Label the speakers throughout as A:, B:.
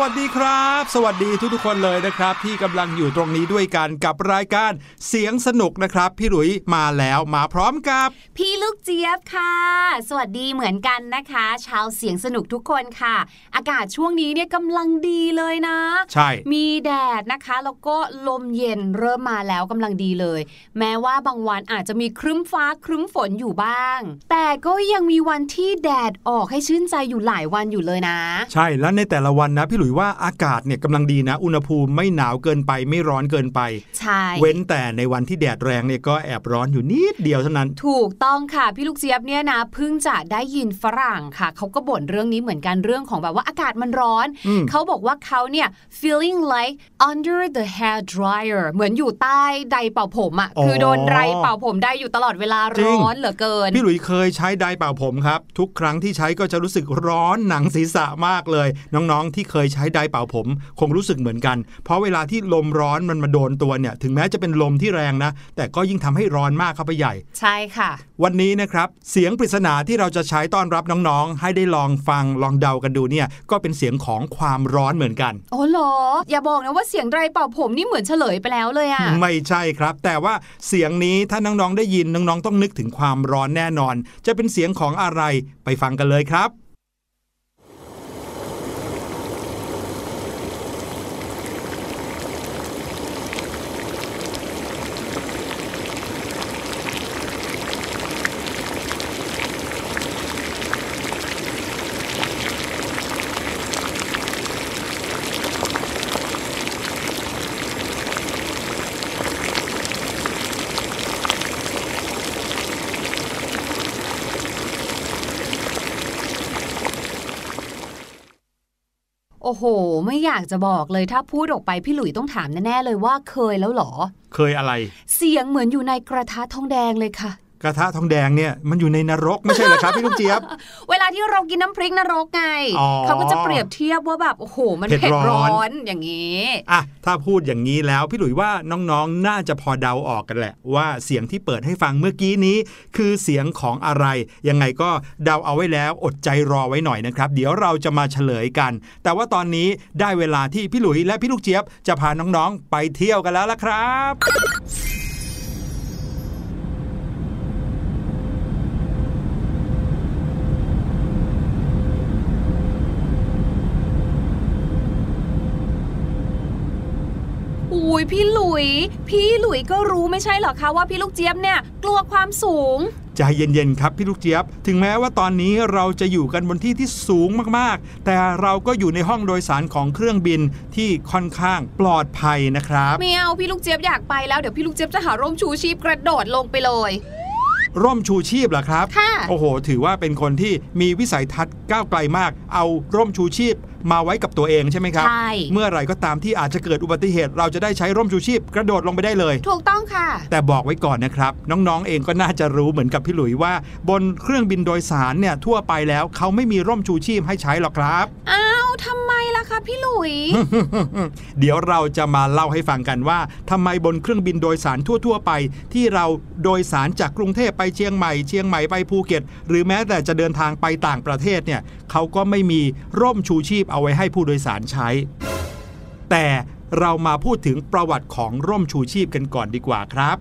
A: วัสดีครับ สวัสดีทุกๆคนเลยนะครับ ที่กำลังอยู่ตรงนี้ด้วยกันกับรายการเสียงสนุกนะครับ พี่หลุยมาแล้วมาพร้อมกับ
B: พี่ลูกเจี๊ยบค่ะ สวัสดีเหมือนกันนะคะ ชาวเสียงสนุกทุกคนค่ะ อากาศช่วงนี้เนี่ยกำลังดีเลยนะ
A: ใช่
B: มีแดดนะคะแล้วก็ลมเย็นเริ่มมาแล้วกำลังดีเลย แม้ว่าบางวันอาจจะมีครึ้มฟ้าครึ้มฝนอยู่บ้าง แต่ก็ยังมีวันที่แดดออกให้ชื่นใจอยู่หลายวันอยู่เลยนะ
A: ใช่แล้วในแต่ละวันนะพี่หลุยว่าอากาศเนี่ยกำลังดีนะ อุณหภูมิไม่หนาวเกินไปไม่ร้อนเกินไป
B: ใช่
A: เว้นแต่ในวันที่แดดแรงเนี่ยก็แอบร้อนอยู่นิดเดียวเท่านั้น
B: ถูกต้องค่ะ พี่ลูกเจี๊ยบเนี่ยนะเพิ่งจะได้ยินฝรั่งค่ะ เขาก็บ่นเรื่องนี้เหมือนกันเรื่องของแบบว่าอากาศมันร้อน
A: อืม
B: เขาบอกว่าเขาเนี่ย feeling like under the hair dryer เหมือนอยู่ใต้ไดร์เป่าผมอะ่ะคือโดนไดร์เป่าผมได้อยู่ตลอดเวลาร้อนเหลือเกิน
A: พี่หลุยเคยใช้ไดร์เป่าผมครับ ทุกครั้งที่ใช้ก็จะรู้สึกร้อนหนังศีรษะมากเลย น้องๆที่เคยใช้ไดร์เป่าผม คงรู้สึกเหมือนกัน เพราะเวลาที่ลมร้อนมันมาโดนตัวเนี่ย ถึงแม้จะเป็นลมที่แรงนะ แต่ก็ยิ่งทำให้ร้อนมากเข้าไปใหญ่
B: ใช่ค่ะ
A: วันนี้นะครับ เสียงปริศนาที่เราจะใช้ต้อนรับน้องๆ ให้ได้ลองฟังลองเดากันดูเนี่ย ก็เป็นเสียงของความร้อนเหมือนกัน
B: โอ้เหรอ อย่าบอกนะว่าเสียงไดร์เป่าผมนี่เหมือนเฉลยไปแล้วเลยอะ
A: ไม่ใช่ครับ แต่ว่าเสียงนี้ถ้าน้องๆได้ยินน้องๆต้องนึกถึงความร้อนแน่นอน จะเป็นเสียงของอะไรไปฟังกันเลยครับ
B: อ้โห ไม่อยากจะบอกเลยถ้าพูดออกไปพี่หลุยต้องถามแน่ๆเลยว่าเคยแล้วเหรอ
A: เคยอะไร
B: เสียงเหมือนอยู่ในกระทะทองแดงเลยค่ะ
A: กระทะทองแดงเนี่ยมันอยู่ในนรกไม่ใช่เหรอครับพี่ลูกเจี๊ยบ
B: เวลาที่เรากินน้ำพริกนรกไง
A: อ๋อ
B: เขาก็จะเปรียบเทียบว่าแบบโอ้โห มัน
A: เผ็ด
B: เผ็ด
A: ร้
B: ร้
A: อน
B: อนอย่างนี้
A: อะถ้าพูดอย่างนี้แล้วพี่หลุยว่าน้องๆ น่าจะพอเดาออกกันแหละ ว่าเสียงที่เปิดให้ฟังเมื่อกี้นี้ คือเสียงของอะไร ยังไงก็เดาเอาไว้แล้วอดใจรอไว้หน่อยนะครับ เดี๋ยวเราจะมาเฉลยกัน แต่ว่าตอนนี้ได้เวลาที่พี่หลุยและพี่ลูกเจี๊ยบจะพาน้องๆไปเที่ยวกันแล้วละครับ
B: อุ้ยพี่หลุย พี่หลุยก็รู้ไม่ใช่เหรอคะว่าพี่ลูกเจี๊ยบเนี่ยกลัวความสูง
A: ใจเย็นๆครับพี่ลูกเจี๊ยบ ถึงแม้ว่าตอนนี้เราจะอยู่กันบนที่ที่สูงมากๆ แต่เราก็อยู่ในห้องโดยสารของเครื่องบินที่ค่อนข้างปลอดภัยนะครับ
B: ไม่เอาพี่ลูกเจี๊ยบอยากไปแล้วเดี๋ยวพี่ลูกเจี๊ยบจะหาร่มชูชีพกระโดดลงไปเลย
A: ร่มชูชีพเหรอครับ
B: ค่ะ
A: โอ้โห ถือว่าเป็นคนที่มีวิสัยทัศน์ก้าวไกลมาก เอาร่มชูชีพ มาไว้กับตัวเองใช่ไหมครับ
B: ใช่
A: เมื่อไหร่ก็ตามที่อาจจะเกิดอุบัติเหตุ เราจะได้ใช้ร่มชูชีพกระโดดลงไปได้เลย
B: ถูกต้องค่ะ
A: แต่บอกไว้ก่อนนะครับ น้องๆเองก็น่าจะรู้เหมือนกับพี่หลุยว่า บนเครื่องบินโดยสารเนี่ยทั่วไปแล้วเขาไม่มีร่มชูชีพให้ใช้หรอกครับ
B: อ้าวทำไมล่ะคะพี่หลุย
A: เดี๋ยวเราจะมาเล่าให้ฟังกันว่าทำไมบนเครื่องบินโดยสารทั่ว ๆ ไป ที่เราโดยสารจากกรุงเทพไปเชียงใหม่เชียงใหม่ไปภูเก็ต หรือแม้แต่จะเดินทางไปต่างประเทศเนี่ยเขาก็ไม่มีร่มชูชีพเอาไว้ให้ผู้โดยสารใช้ แต่เรามาพูดถึงประวัติของร่มชูชีพกันก่อนดีกว่าครับ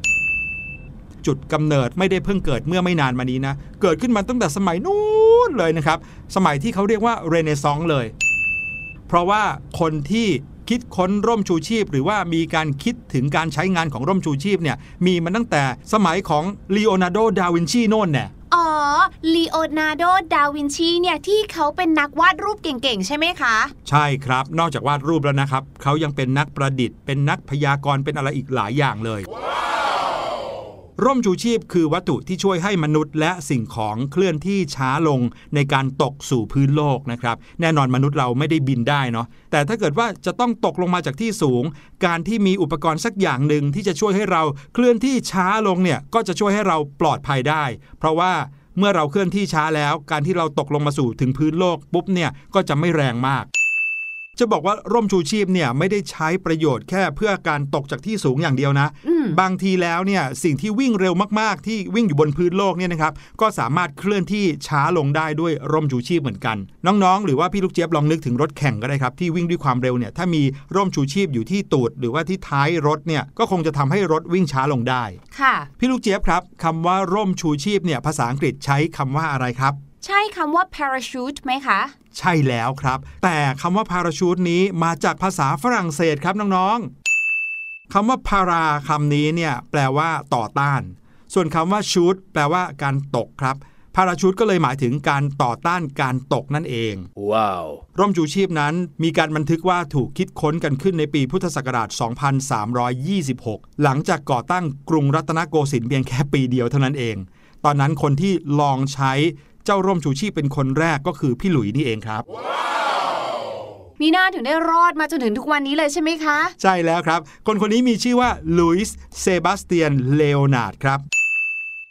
A: จุดกำเนิดไม่ได้เพิ่งเกิดเมื่อไม่นานมานี้นะ เกิดขึ้นมาตั้งแต่สมัยนู้นเลยนะครับ สมัยที่เขาเรียกว่าเรเนซองส์เลย เพราะว่าคนที่คิดค้นร่มชูชีพ หรือว่ามีการคิดถึงการใช้งานของร่มชูชีพเนี่ยมีมาตั้งแต่สมัยของลีโอนาร์โด ดาวินชีโน่นเนี่ย
B: อ๋อลีโอนาร์โด ดาวินชีเนี่ยที่เขาเป็นนักวาดรูปเก่งๆ ใช่ไหมคะ
A: ใช่ครับ นอกจากวาดรูปแล้วนะครับ เขายังเป็นนักประดิษฐ์ เป็นนักพยากรณ์เป็นอะไรอีกหลายอย่างเลย ร่มชูชีพคือวัตถุที่ช่วยให้มนุษย์และสิ่งของเคลื่อนที่ช้าลงในการตกสู่พื้นโลกนะครับ แน่นอนมนุษย์เราไม่ได้บินได้เนาะแต่ถ้าเกิดว่าจะต้องตกลงมาจากที่สูง การที่มีอุปกรณ์สักอย่างหนึ่งที่จะช่วยให้เราเคลื่อนที่ช้าลงเนี่ยก็จะช่วยให้เราปลอดภัยได้ เพราะว่าเมื่อเราเคลื่อนที่ช้าแล้ว การที่เราตกลงมาสู่ถึงพื้นโลกปุ๊บเนี่ยก็จะไม่แรงมาก จะบอกว่าร่มชูชีพเนี่ยไม่ได้ใช้ประโยชน์แค่เพื่อการตกจากที่สูงอย่างเดียวนะ
B: อืม
A: บางทีแล้วเนี่ยสิ่งที่วิ่งเร็วมากๆ ที่วิ่งอยู่บนพื้นโลกเนี่ยนะครับก็สามารถเคลื่อนที่ช้าลงได้ด้วยร่มชูชีพเหมือนกัน น้องๆ หรือว่าพี่ลูกเจี๊ยบลองนึกถึงรถแข่งก็ได้ครับที่วิ่งด้วยความเร็วเนี่ยถ้ามีร่มชูชีพอยู่ที่ตูด หรือว่าที่ท้ายรถเนี่ยก็คงจะทำให้รถวิ่งช้าลงได้
B: ค่ะ
A: พี่ลูกเจี๊ยบครับคำว่าร่มชูชีพเนี่ยภาษาอังกฤษใช้คำว่าอะไรครับ
B: ใช่คำว่า parachute ไหมคะ
A: ใช่แล้วครับ แต่คำว่าพาราชูตนี้มาจากภาษาฝรั่งเศสครับน้องๆคำว่าพาราคำนี้เนี่ยแปลว่าต่อต้าน ส่วนคำว่าชูตแปลว่าการตกครับพาราชูตก็เลยหมายถึงการต่อต้านการตกนั่นเอง
C: Wow.
A: ร่มชูชีพนั้นมีการบันทึกว่าถูกคิดค้นกันขึ้นในปีพุทธศักราช 2326 หลังจากก่อตั้งกรุงรัตนโกสินทร์เพียงแค่ปีเดียวเท่านั้นเอง ตอนนั้นคนที่ลองใช้เจ้าร่มชูชีพเป็นคนแรกก็คือพี่หลุยนี่เองครับ
B: มีหน้าถึงได้รอดมาจนถึงทุกวันนี้เลยใช่ไหมคะ
A: ใช่แล้วครับ คนคนนี้มีชื่อว่าลุยส์เซบาสเตียนเลโอนาร์ดครับ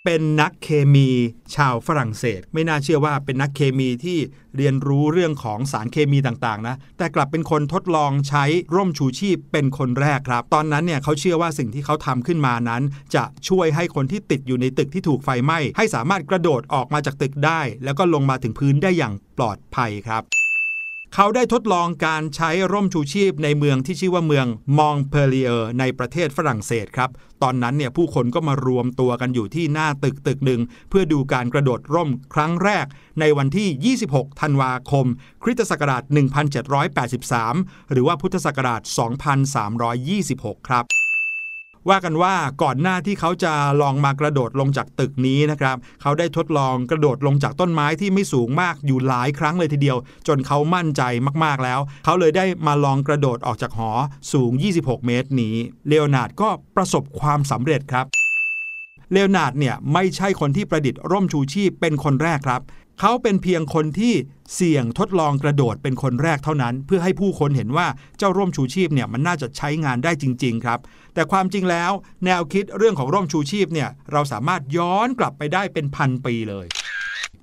A: เป็นนักเคมีชาวฝรั่งเศส ไม่น่าเชื่อว่าเป็นนักเคมีที่เรียนรู้เรื่องของสารเคมีต่างๆนะแต่กลับเป็นคนทดลองใช้ร่มชูชีพเป็นคนแรกครับ ตอนนั้นเนี่ยเขาเชื่อว่าสิ่งที่เขาทำขึ้นมานั้น จะช่วยให้คนที่ติดอยู่ในตึกที่ถูกไฟไหม้ให้สามารถกระโดดออกมาจากตึกได้ แล้วก็ลงมาถึงพื้นได้อย่างปลอดภัยครับ เขาได้ทดลองการใช้ร่มชูชีพในเมืองที่ชื่อว่าเมืองมองเพลียร์ในประเทศฝรั่งเศสครับ ตอนนั้นเนี่ยผู้คนก็มารวมตัวกันอยู่ที่หน้าตึกตึกหนึ่ง เพื่อดูการกระโดดร่มครั้งแรก ในวันที่ 26 ธันวาคม คริสตศักราช 1783 หรือว่าพุทธศักราช 2326 ครับ ว่ากันว่าก่อนหน้าที่เขาจะลองมากระโดดลงจากตึกนี้นะครับ เขาได้ทดลองกระโดดลงจากต้นไม้ที่ไม่สูงมากอยู่หลายครั้งเลยทีเดียว จนเขามั่นใจมากๆแล้ว เขาเลยได้มาลองกระโดดออกจากหอสูง 26 เมตรนี้ เลโอนาร์ดก็ประสบความสำเร็จครับเลโอนาร์ดเนี่ยไม่ใช่คนที่ประดิษฐ์ร่มชูชีพเป็นคนแรกครับ เขาเป็นเพียงคนที่เสี่ยงทดลองกระโดดเป็นคนแรกเท่านั้น เพื่อให้ผู้คนเห็นว่าเจ้าร่มชูชีพเนี่ยมันน่าจะใช้งานได้จริง ๆ ครับ แต่ความจริงแล้ว แนวคิดเรื่องของร่มชูชีพเนี่ยเราสามารถย้อนกลับไปได้เป็นพันปีเลย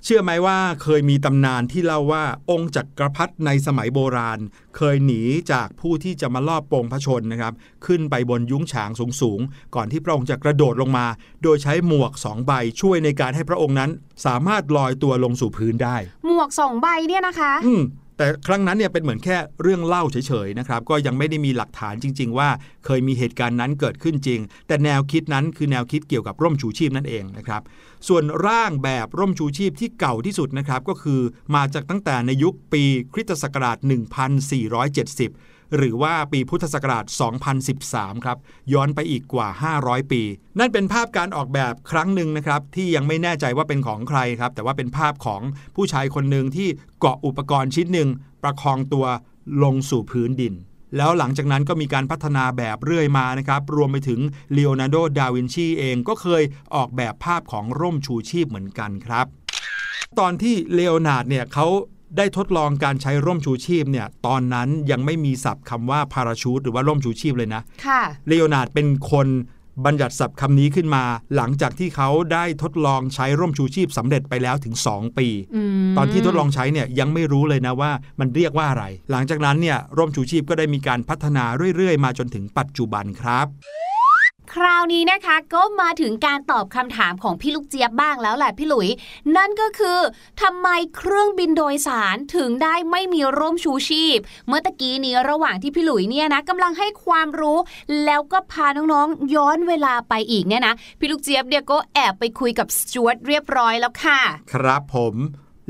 A: เชื่อไหมว่าเคยมีตำนานที่เล่าว่าองค์จักรพรรดิในสมัยโบราณ เคยหนีจากผู้ที่จะมาลอบโปรงพระชนนะครับ ขึ้นไปบนยุ้งฉางสูงๆ ก่อนที่พระองค์จะกระโดดลงมา โดยใช้หมวกสองใบช่วยในการให้พระองค์นั้น สามารถลอยตัวลงสู่พื้นได้
B: หมวกสองใบเนี่ยนะคะ
A: อืม แต่ครั้งนั้นเนี่ยเป็นเหมือนแค่เรื่องเล่าเฉยๆนะครับก็ยังไม่ได้มีหลักฐานจริง ๆ ว่าเคยมีเหตุการณ์นั้นเกิดขึ้นจริง แต่แนวคิดนั้นคือแนวคิดเกี่ยวกับร่มชูชีพนั่นเองนะครับส่วนร่างแบบร่มชูชีพที่เก่าที่สุดนะครับก็คือมาจากตั้งแต่ในยุคปีคริสตศักราช 1470 หรือว่าปีพุทธศักราช 2013 ครับ ย้อนไปอีกกว่า 500 ปี นั่นเป็นภาพการออกแบบครั้งหนึ่งนะครับ ที่ยังไม่แน่ใจว่าเป็นของใครครับ แต่ว่าเป็นภาพของผู้ชายคนหนึ่งที่เกาะอุปกรณ์ชิ้นหนึ่งประคองตัวลงสู่พื้นดิน แล้วหลังจากนั้นก็มีการพัฒนาแบบเรื่อยมานะครับ รวมไปถึงเลโอนาร์โด ดาวินชีเองก็เคยออกแบบภาพของร่มชูชีพเหมือนกันครับ ตอนที่เลโอนาร์ดเนี่ยเขา ได้ทดลองการใช้ร่มชูชีพเนี่ยตอนนั้นยังไม่มีศัพท์คำว่า parachute หรือว่าร่มชูชีพเลยนะ
B: ค่ะ
A: เลโอนาร์ดเป็นคนบัญญัติศัพท์คำนี้ขึ้นมา หลังจากที่เขาได้ทดลองใช้ร่มชูชีพสำเร็จไปแล้วถึง 2 ปี
B: อืม
A: ตอนที่ทดลองใช้เนี่ยยังไม่รู้เลยนะว่ามันเรียกว่าอะไร หลังจากนั้นเนี่ยร่มชูชีพก็ได้มีการพัฒนาเรื่อยๆ มาจนถึงปัจจุบันครับ
B: คราวนี้นะคะ ก็มาถึงการตอบคำถามของพี่ลูกเจี๊ยบบ้างแล้วแหละพี่หลุย นั่นก็คือทำไมเครื่องบินโดยสารถึงได้ไม่มีร่มชูชีพ เมื่อตะกี้นี้ระหว่างที่พี่หลุยเนี่ยนะกำลังให้ความรู้ แล้วก็พาน้องๆย้อนเวลาไปอีกเนี่ยนะพี่ลูกเจี๊ยบเดียก็แอบไปคุยกับสจวตเรียบร้อยแล้วค่ะ
A: ครับผม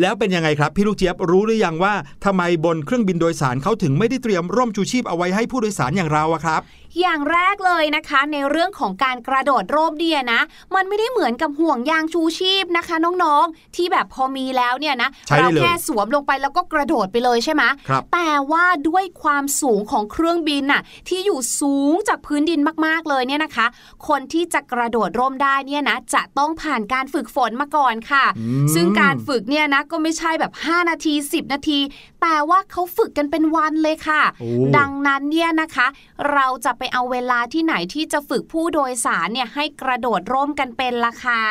A: แล้วเป็นยังไงครับ พี่ลูกเจี๊ยบรู้หรือยังว่าทำไมบนเครื่องบินโดยสารเขาถึงไม่ได้เตรียมร่มชูชีพเอาไว้ให้ผู้โดยสารอย่างเราอะครับ
B: อย่างแรกเลยนะคะ ในเรื่องของการกระโดดร่มเดียนะ มันไม่ได้เหมือนกับห่วงยางชูชีพนะคะ น้องๆ ที่แบบพอมีแล้วเนี่ยนะ
A: ใช้ได้
B: เรา
A: เลย
B: แค่สวมลงไปแล้วก็กระโดดไปเลยใช่ไหม
A: ครับ
B: แต่ว่าด้วยความสูงของเครื่องบินน่ะที่อยู่สูงจากพื้นดินมากๆเลยเนี่ยนะคะ คนที่จะกระโดดร่มได้เนี่ยนะจะต้องผ่านการฝึกฝนมาก่อนค่ะ
A: อืม
B: ซึ่งการฝึกเนี่ยนะก็ไม่ใช่แบบ 5 นาที 10 นาที แต่ว่าเขาฝึกกันเป็นวันเลยค่ะ
A: โอ้
B: ดังนั้นเนี่ยนะคะ เราจะไปเอาเวลาที่ไหนที่จะฝึกผู้โดยสารเนี่ยให้กระโดดร่มกันเป็นล่ะคะ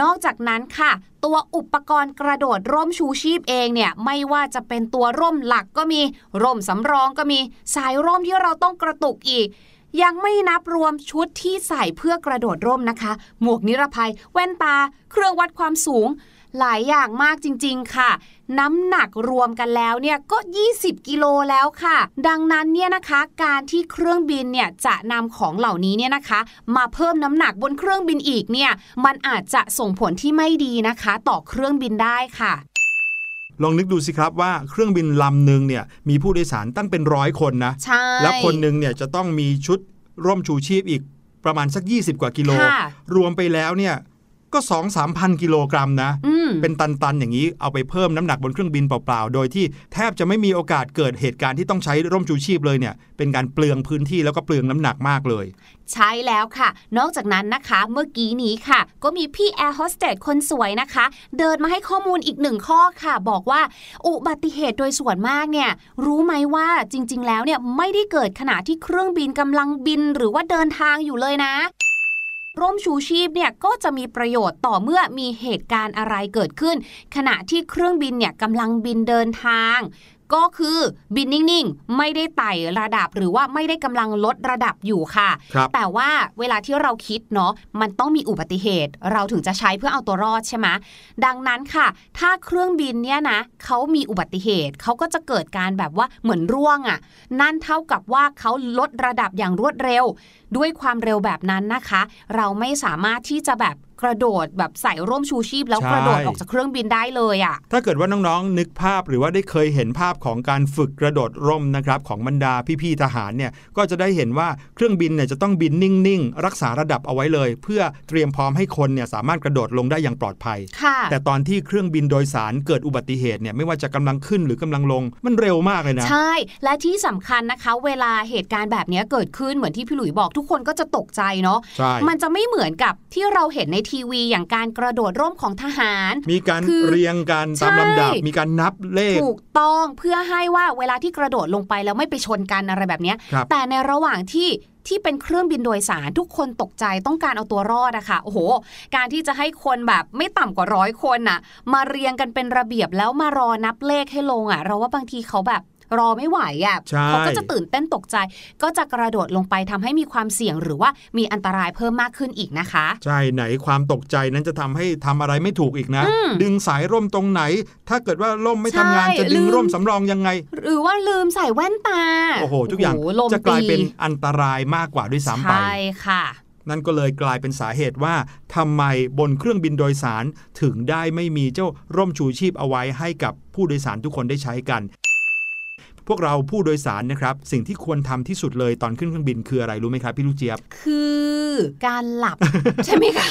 B: นอกจากนั้นค่ะ ตัวอุปกรณ์กระโดดร่มชูชีพเองเนี่ยไม่ว่าจะเป็นตัวร่มหลักก็มี ร่มสำรองก็มี สายร่มที่เราต้องกระตุกอีก ยังไม่นับรวมชุดที่ใส่เพื่อกระโดดร่มนะคะ หมวกนิรภัย แว่นตา เครื่องวัดความสูง หลายอย่างมากจริง ๆ ค่ะ น้ำหนักรวมกันแล้วเนี่ยก็ 20 กิโลแล้วค่ะ ดังนั้นเนี่ยนะคะการที่เครื่องบินเนี่ยจะนำของเหล่านี้เนี่ยนะคะ มาเพิ่มน้ำหนักบนเครื่องบินอีกเนี่ยมันอาจจะส่งผลที่ไม่ดีนะคะ ต่อเครื่องบินได้ค่ะ
A: ลองนึกดูสิครับว่าเครื่องบินลำหนึ่งเนี่ยมีผู้โดยสารตั้งเป็นร้อยคนนะ
B: ใช่
A: แล้วคนหนึ่งเนี่ยจะต้องมีชุดร่มชูชีพอีกประมาณสัก 20 กว่ากิโล
B: ค่ะ
A: รวมไปแล้วเนี่ย ก็2 3พันกิโลกรัมนะ
B: อืม
A: เป็นตัน ๆ อย่างนี้เอาไปเพิ่มน้ำหนักบนเครื่องบินเปล่า ๆ โดยที่แทบจะไม่มีโอกาสเกิดเหตุการณ์ที่ต้องใช้ร่มชูชีพเลยเนี่ย เป็นการเปลืองพื้นที่แล้วก็เปลืองน้ำหนักมากเลย
B: ใช่แล้วค่ะ นอกจากนั้นนะคะ เมื่อกี้นี้ค่ะ ก็มีพี่แอร์โฮสเตสคนสวยนะคะ เดินมาให้ข้อมูลอีกหนึ่งข้อค่ะ บอกว่าอุบัติเหตุโดยส่วนมากเนี่ย รู้ไหมว่าจริง ๆ แล้วเนี่ยไม่ได้เกิดขณะที่เครื่องบินกำลังบิน หรือว่าเดินทางอยู่เลยนะ ร่มชูชีพเนี่ยก็จะมีประโยชน์ต่อเมื่อมีเหตุการณ์อะไรเกิดขึ้น ขณะที่เครื่องบินเนี่ยกำลังบินเดินทาง ก็คือบินนิ่งๆ ไม่ได้ไต่ระดับหรือว่าไม่ได้กำลังลดระดับอยู่ค่ะ
A: ครับ
B: แต่ว่าเวลาที่เราคิดเนาะมันต้องมีอุบัติเหตุ เราถึงจะใช้เพื่อเอาตัวรอดใช่ไหมดังนั้นค่ะ ถ้าเครื่องบินเนี่ยนะเขามีอุบัติเหตุเขาก็จะเกิดการแบบว่าเหมือนร่วงอะ่ะ นั่นเท่ากับว่าเขาลดระดับอย่างรวดเร็ว ด้วยความเร็วแบบนั้นนะคะ เราไม่สามารถที่จะแบบ กระโดดแบบใส่ร่มชูชีพ แล้ว
A: ใช่
B: กระโดดออกจากเครื่องบินได้เลยอะ่ะ
A: ถ้าเกิดว่าน้องๆ นึกภาพหรือว่าได้เคยเห็นภาพของการฝึกกระโดดร่มนะครับของบรรดาพี่ๆทหารเนี่ยก็จะได้เห็นว่าเครื่องบินเนี่ยจะต้องบินนิ่งๆ รักษาระดับเอาไว้เลย เพื่อเตรียมพร้อมให้คนเนี่ยสามารถกระโดดลงได้อย่างปลอดภัย
B: ค่ะ
A: แต่ตอนที่เครื่องบินโดยสารเกิดอุบัติเหตุเนี่ยไม่ว่าจะกำลังขึ้นหรือกำลังลงมันเร็วมากเลยนะ
B: ใช่ และที่สำคัญนะคะ เวลาเหตุการณ์แบบนี้เกิดขึ้นเหมือนที่พี่หลุยบอกทุกคนก็จะตกใจเนาะ
A: ใช่
B: มันจะไม่เหมือนกับที่เราเห็นในทีวีอย่างการกระโดดร่มของทหาร
A: มีการ
B: คือ
A: เรียงกันตามลำดับ
B: ใช่
A: มีการนับเลข
B: ถูกต้องเพื่อให้ว่าเวลาที่กระโดดลงไปแล้วไม่ไปชนกันอะไรแบบเนี้ย
A: ครับ
B: แต่ในระหว่างที่ที่เป็นเครื่องบินโดยสารทุกคนตกใจต้องการเอาตัวรอดอะค่ะโอ้โห การที่จะให้คนแบบไม่ต่ำกว่าร้อยคนน่ะ มาเรียงกันเป็นระเบียบแล้วมารอนับเลขให้ลงอะเราว่าบางทีเขาแบบ รอไม่ไหวอะ
A: ใช่
B: เขาก็จะตื่นเต้นตกใจ ก็จะกระโดดลงไปทำให้มีความเสี่ยงหรือว่ามีอันตรายเพิ่มมากขึ้นอีกนะคะ
A: ใช่ไหนความตกใจนั้นจะทำให้ทำอะไรไม่ถูกอีกนะ ดึงสายร่มตรงไหน ถ้าเกิดว่าร่มไม่ทำงาน
B: ใช่
A: จะดึง
B: ลืม
A: ร่มสำรองยังไง
B: หรือว่าลืมใส่แว่นตา
A: โอ้โห ทุกอย่าง
B: ลม
A: จะกลายเป็น
B: ตี
A: อันตรายมากกว่าด้วยซ้ำไป
B: ใช่ค่ะ
A: นั่นก็เลยกลายเป็นสาเหตุว่าทำไมบนเครื่องบินโดยสารถึงได้ไม่มีเจ้าร่มชูชีพเอาไว้ให้กับผู้โดยสารทุกคนได้ใช้กัน พวกเราผู้โดยสารนะครับสิ่งที่ควรทำที่สุดเลยตอนขึ้นเครื่องบินคืออะไรรู้ไหมครับพี่ลูกเจี๊ยบ
B: คือการหลับ ใช่ไหมคะ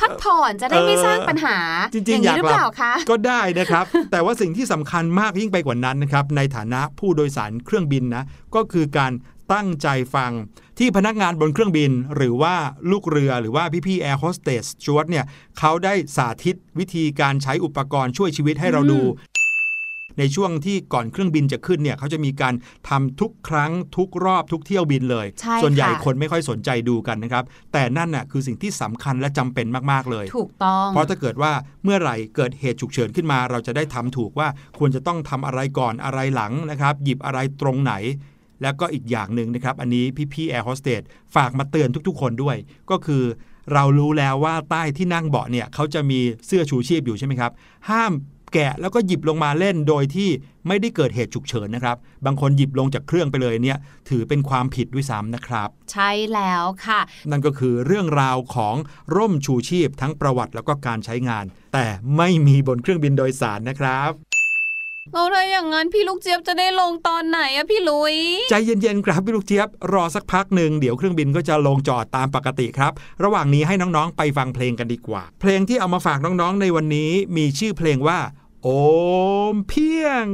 B: พักผ่อนจะได้ไม่สร้างปัญหา
A: จริงๆ
B: นี้
A: อยาก
B: หรือ
A: หลับ
B: เปล่าคะ
A: ก็ได้นะครับ แต่ว่าสิ่งที่สำคัญมากยิ่งไปกว่านั้นนะครับ ในฐานะผู้โดยสารเครื่องบินนะ ก็คือการตั้งใจฟังที่พนักงานบนเครื่องบิน หรือว่าลูกเรือหรือว่าพี่ๆแอร์โฮสเตสจวดเนี่ยเขาได้สาธิตวิธีการใช้อุปกรณ์ช่วยชีวิตให้เราดู ในช่วงที่ก่อนเครื่องบินจะขึ้นเนี่ยเขาจะมีการทำทุกครั้งทุกรอบทุกเที่ยวบินเลย
B: ใช่
A: ส่วนใหญ่
B: ค่ะ
A: คนไม่ค่อยสนใจดูกันนะครับ แต่นั่นน่ะคือสิ่งที่สำคัญและจำเป็นมาก ๆ เลย
B: ถูกต้อง
A: เพราะถ้าเกิดว่าเมื่อไหร่เกิดเหตุฉุกเฉินขึ้นมา เราจะได้ทำถูกว่าควรจะต้องทำอะไรก่อนอะไรหลังนะครับ หยิบอะไรตรงไหนแล้วก็อีกอย่างหนึ่งนะครับ อันนี้พี่ๆแอร์โฮสเตสฝากมาเตือนทุกๆ คนด้วย ก็คือเรารู้แล้วว่าใต้ที่นั่งเบาะเนี่ยเขาจะมีเสื้อชูชีพอยู่ใช่ไหมครับ ห้าม แกะแล้วก็หยิบลงมาเล่นโดยที่ไม่ได้เกิดเหตุฉุกเฉินนะครับ บางคนหยิบลงจากเครื่องไปเลยเนี่ยถือเป็นความผิดด้วยซ้ำนะครับ
B: ใช่แล้วค่ะ
A: นั่นก็คือเรื่องราวของร่มชูชีพทั้งประวัติแล้วก็การใช้งาน แต่ไม่มีบนเครื่องบินโดยสารนะครับ
B: เราถ้าอย่างนั้นพี่ลูกเจี๊ยบจะได้ลงตอนไหนอะพี่ลุย
A: ใจเย็นๆครับพี่ลูกเจี๊ยบรอสักพักหนึ่งเดี๋ยวเครื่องบินก็จะลงจอดตามปกติครับ ระหว่างนี้ให้น้องๆไปฟังเพลงกันดีกว่า เพลงที่เอามาฝากน้องๆในวันนี้มีชื่อเพลงว่า โอมเพียง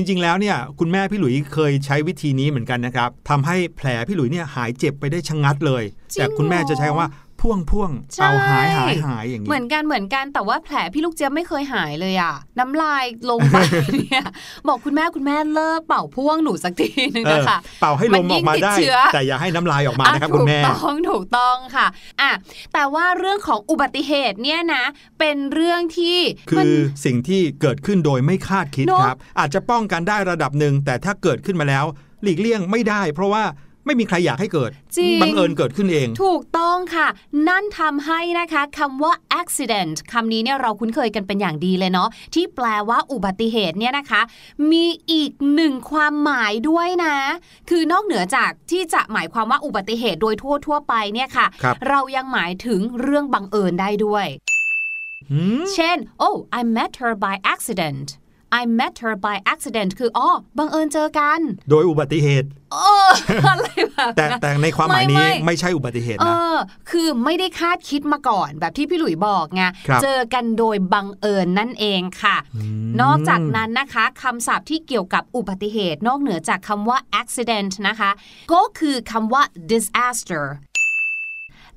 D: จ
C: ริงๆ แล้วเนี่ยคุ
A: ณแม่พี่หลุยเคยใช้วิธีนี้เหมือนกันนะครับทำให้แผลพี่หลุยเนี่ยหายเจ็บไปได้ชะงัดเลย แต่คุณแม่จะใช้คำว่า พ่วงพ่วง
B: ใช่
A: เอาหายหายหายอย่างนี้
B: เหมือนกันเหมือนกันแต่ว่าแผลพี่ลูกเจี๊ยบไม่เคยหายเลยอะ น้ำลายลงไปเนี่ยบอกคุณแม่คุณแม่เลิกเป่าพ่วงหนูสักทีหนึง
A: เออ
B: นะคะ
A: เป่าให้ลมออกมาได้
B: นยิ่งติเชื้อ
A: แต่อย่าให้น้ำลายออกมานะครับ
B: อ่
A: คุณแม่
B: ถูกต้องถูกต้องค่ะอะแต่ว่าเรื่องของอุบัติเหตุเนี่ยนะ เป็นเรื่องที่
A: คื
B: มัน
A: อสิ่งที่เกิดขึ้นโดยไม่คาดคิด
B: เนอะ
A: ครับ อาจจะป้องกันได้ระดับหนึ่งแต่ถ้าเกิดขึ้นมาแล้ว หลีกเลี่ยงไม่ได้ เพราะว่า ไม่มีใครอยากให้เกิด
B: จริง
A: บังเอิญเกิดขึ้นเอง
B: ถูกต้องค่ะ นั่นทำให้นะคะคำว่า accident คำนี้เนี่ยเราคุ้นเคยกันเป็นอย่างดีเลยเนาะที่แปลว่าอุบัติเหตุเนี่ยนะคะ มีอีกหนึ่งความหมายด้วยนะ คือนอกเหนือจากที่จะหมายความว่าอุบัติเหตุโดยทั่วทั่วๆไปเนี่ยค่ะ
A: ครับ
B: เรายังหมายถึงเรื่องบังเอิญได้ด้วย
A: หืม
B: เช่น oh I met her by accident I met her by accident คืออ๋อบังเอิญเจอกัน
A: โดยอุบัติเหตุ
B: เอออะไรแบบ
A: แต่
B: นั้น
A: แต่ในความหมายนี้
B: ไม่ไม่
A: ไม่ใช่อุบัติเหตุ
B: เอ
A: นะ
B: อคือไม่ได้คาดคิดมาก่อน แบบที่พี่หลุยบอกไง
A: ครับ
B: เจอกันโดยบังเอิญนั่นเองค่ะ
A: ม
B: นอกจากนั้นนะคะคำศัพท์ที่เกี่ยวกับอุบัติเหตุ นอกเหนือจากคำว่า accident นะคะ ก็คือคำว่า disaster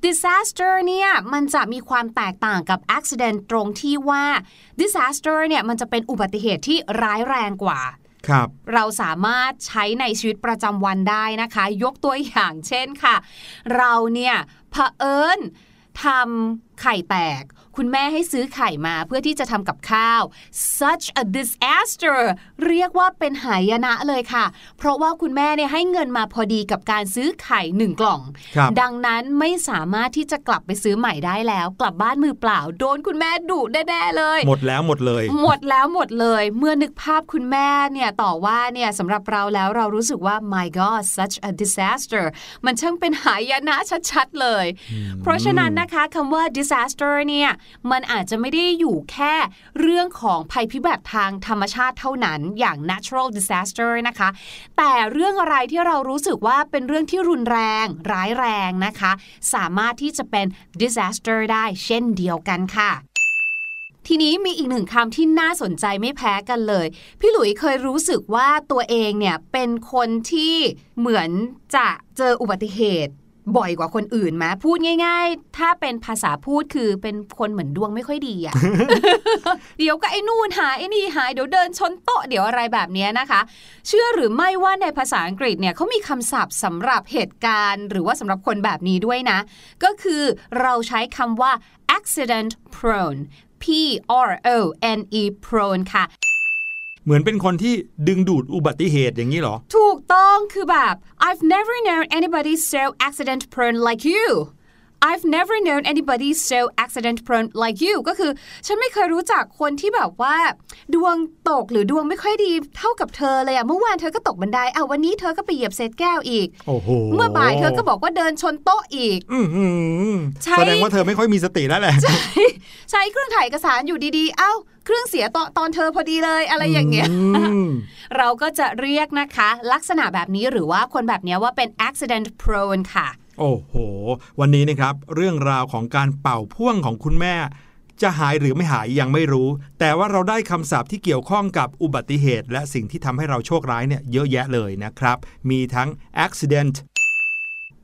B: disaster เนี่ยมันจะมีความแตกต่างกับ accident ตรงที่ว่า disaster เนี่ยมันจะเป็นอุบัติเหตุที่ร้ายแรงกว่า
A: ครับ
B: เราสามารถใช้ในชีวิตประจำวันได้นะคะ ยกตัวอย่างเช่นค่ะ เราเนี่ยเผอิญทำไข่แตก คุณแม่ให้ซื้อไข่มาเพื่อที่จะทำกับข้าว such a disaster เรียกว่าเป็นหายนะเลยค่ะ เพราะว่าคุณแม่เนี่ยให้เงินมาพอดีกับการซื้อไข่หนึ่งกล่อง
A: ครับ
B: ดังนั้นไม่สามารถที่จะกลับไปซื้อใหม่ได้แล้ว กลับบ้านมือเปล่า โดนคุณแม่ดุแน่ๆเลย
A: หมดแล้วหมดเลย
B: หมดแล้วหมดเลย เมื่อนึกภาพคุณแม่เนี่ยต่อว่าเนี่ยสำหรับเราแล้วเรารู้สึกว่า my god such a disaster มันช่างเป็นหายนะชัดๆเลย เพราะฉะนั้นนะคะคำว่า disaster เนี่ยมันอาจจะไม่ได้อยู่แค่เรื่องของภัยพิบัติทางธรรมชาติเท่านั้นอย่าง natural disaster นะคะ แต่เรื่องอะไรที่เรารู้สึกว่าเป็นเรื่องที่รุนแรง ร้ายแรงนะคะ สามารถที่จะเป็น disaster ได้เช่นเดียวกันค่ะทีนี้มีอีกหนึ่งคำที่น่าสนใจไม่แพ้กันเลย พี่หลุยเคยรู้สึกว่าตัวเองเนี่ยเป็นคนที่เหมือนจะเจออุบัติเหตุ บ่อยกว่าคนอื่นไหมพูดง่าย ๆ ถ้าเป็นภาษาพูดคือเป็นคนเหมือนดวงไม่ค่อยดีอะเดี๋ยวก็ไอ้นู่นหายไอ้นี่หายเดี๋ยวเดินชนโต๊ะเดี๋ยวอะไรแบบเนี้ยนะคะ เชื่อหรือไม่ว่าในภาษาอังกฤษเนี่ยเขามีคำศัพท์สำหรับเหตุการณ์ หรือว่าสำหรับคนแบบนี้ด้วยนะ ก็คือเราใช้คำว่า accident prone P R O N E prone ค่ะ
A: เหมือนเป็นคนที่ดึงดูดอุบัติเหตุอย่างนี้เหรอ
B: ถูกต้องคือแบบ I've never known anybody so accident prone like you I've never known anybody so accident prone like you ก็คือ ฉันไม่เคยรู้จักคนที่แบบว่า ดวงตกหรือดวงไม่ค่อยดีเท่ากับเธอเลยอะเมื่อวานเธอก็ตกบันไดเอาวันนี้เธอก็ไปเหยียบเศษแก้วอีก
A: โอ้โห
B: เมื่อบ่ายเธอก็บอกว่าเดินชนโต๊ะอีก
A: อื้อหือ
B: ใช้
A: แสดงว่าเธอไม่ค่อยมีสติแล้วแหละ
B: ใช้เครื่องถ่ายเอกสารอยู่ดีๆ เอ้าเครื่องเสียตอนตอนเธอพอดีเลยอะไรอย่างเงี้ย
A: ม
B: เราก็จะเรียกนะคะ ลักษณะแบบนี้หรือว่าคนแบบเนี้ยว่าเป็น accident prone ค่ะ
A: โอ้โห วันนี้นะครับ เรื่องราวของการเป่าพ่วงของคุณแม่ จะหายหรือไม่หายยังไม่รู้ แต่ว่าเราได้คำศัพท์ที่เกี่ยวข้องกับอุบัติเหตุ และสิ่งที่ทำให้เราโชคร้ายเนี่ยเยอะแยะเลยนะครับ มีทั้ง accident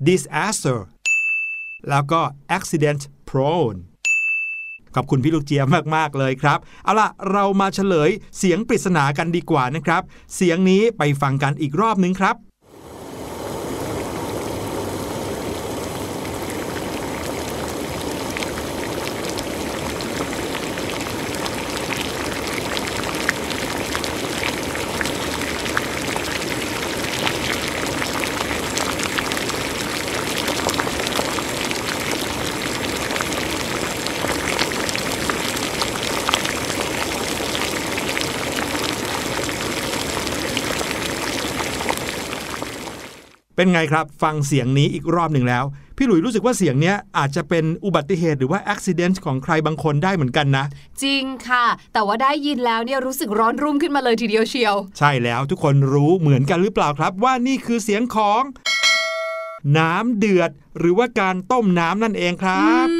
A: disaster แล้วก็ accident prone ขอบคุณพี่ลูกเจียมาก ๆ เลยครับ เอาล่ะ เรามาเฉลยเสียงปริศนากันดีกว่านะครับ เสียงนี้ไปฟังกันอีกรอบนึงครับ เป็นไงครับ ฟังเสียงนี้อีกรอบหนึ่งแล้ว พี่หลุยรู้สึกว่าเสียงเนี้ยอาจจะเป็นอุบัติเหตุหรือว่าอุบิเหตุของใครบางคนได้เหมือนกันนะ
B: จริงค่ะ แต่ว่าได้ยินแล้วเนี่ยรู้สึกร้อนรุ่มขึ้นมาเลยทีเดียวเชียว
A: ใช่แล้วทุกคนรู้เหมือนกันหรือเปล่าครับ ว่านี่คือเสียงของ น้ำเดือด หรือว่าการต้มน้ำนั่นเองครับ
B: อืม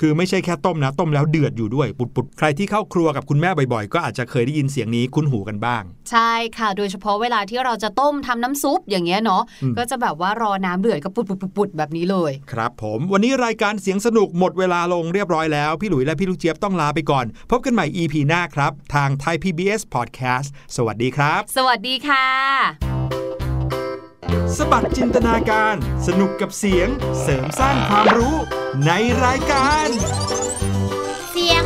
A: คือไม่ใช่แค่ต้มนะ ต้มแล้วเดือดอยู่ด้วย ปุดๆ ใครที่เข้าครัวกับคุณแม่บ่อยๆ ก็อาจจะเคยได้ยินเสียงนี้คุ้นหูกันบ้าง
B: ใช่ค่ะ โดยเฉพาะเวลาที่เราจะต้มทำน้ำซุปอย่างเงี้ยเนาะ
A: อืม
B: ก็จะแบบว่ารอน้ำเดือดก็ปุดๆๆๆแบบนี้เลย
A: ครับผมวันนี้รายการเสียงสนุกหมดเวลาลงเรียบร้อยแล้ว พี่หลุยและพี่ลูกเจี๊ยบต้องลาไปก่อน พบกันใหม่ EP หน้าครับ ทาง Thai PBS Podcast สวัสดีครับ
B: สวัสดีค่ะ
A: สบัดจินตนาการ สนุกกับเสียง เสริมสร้างความรู้ ในรายการ เสียง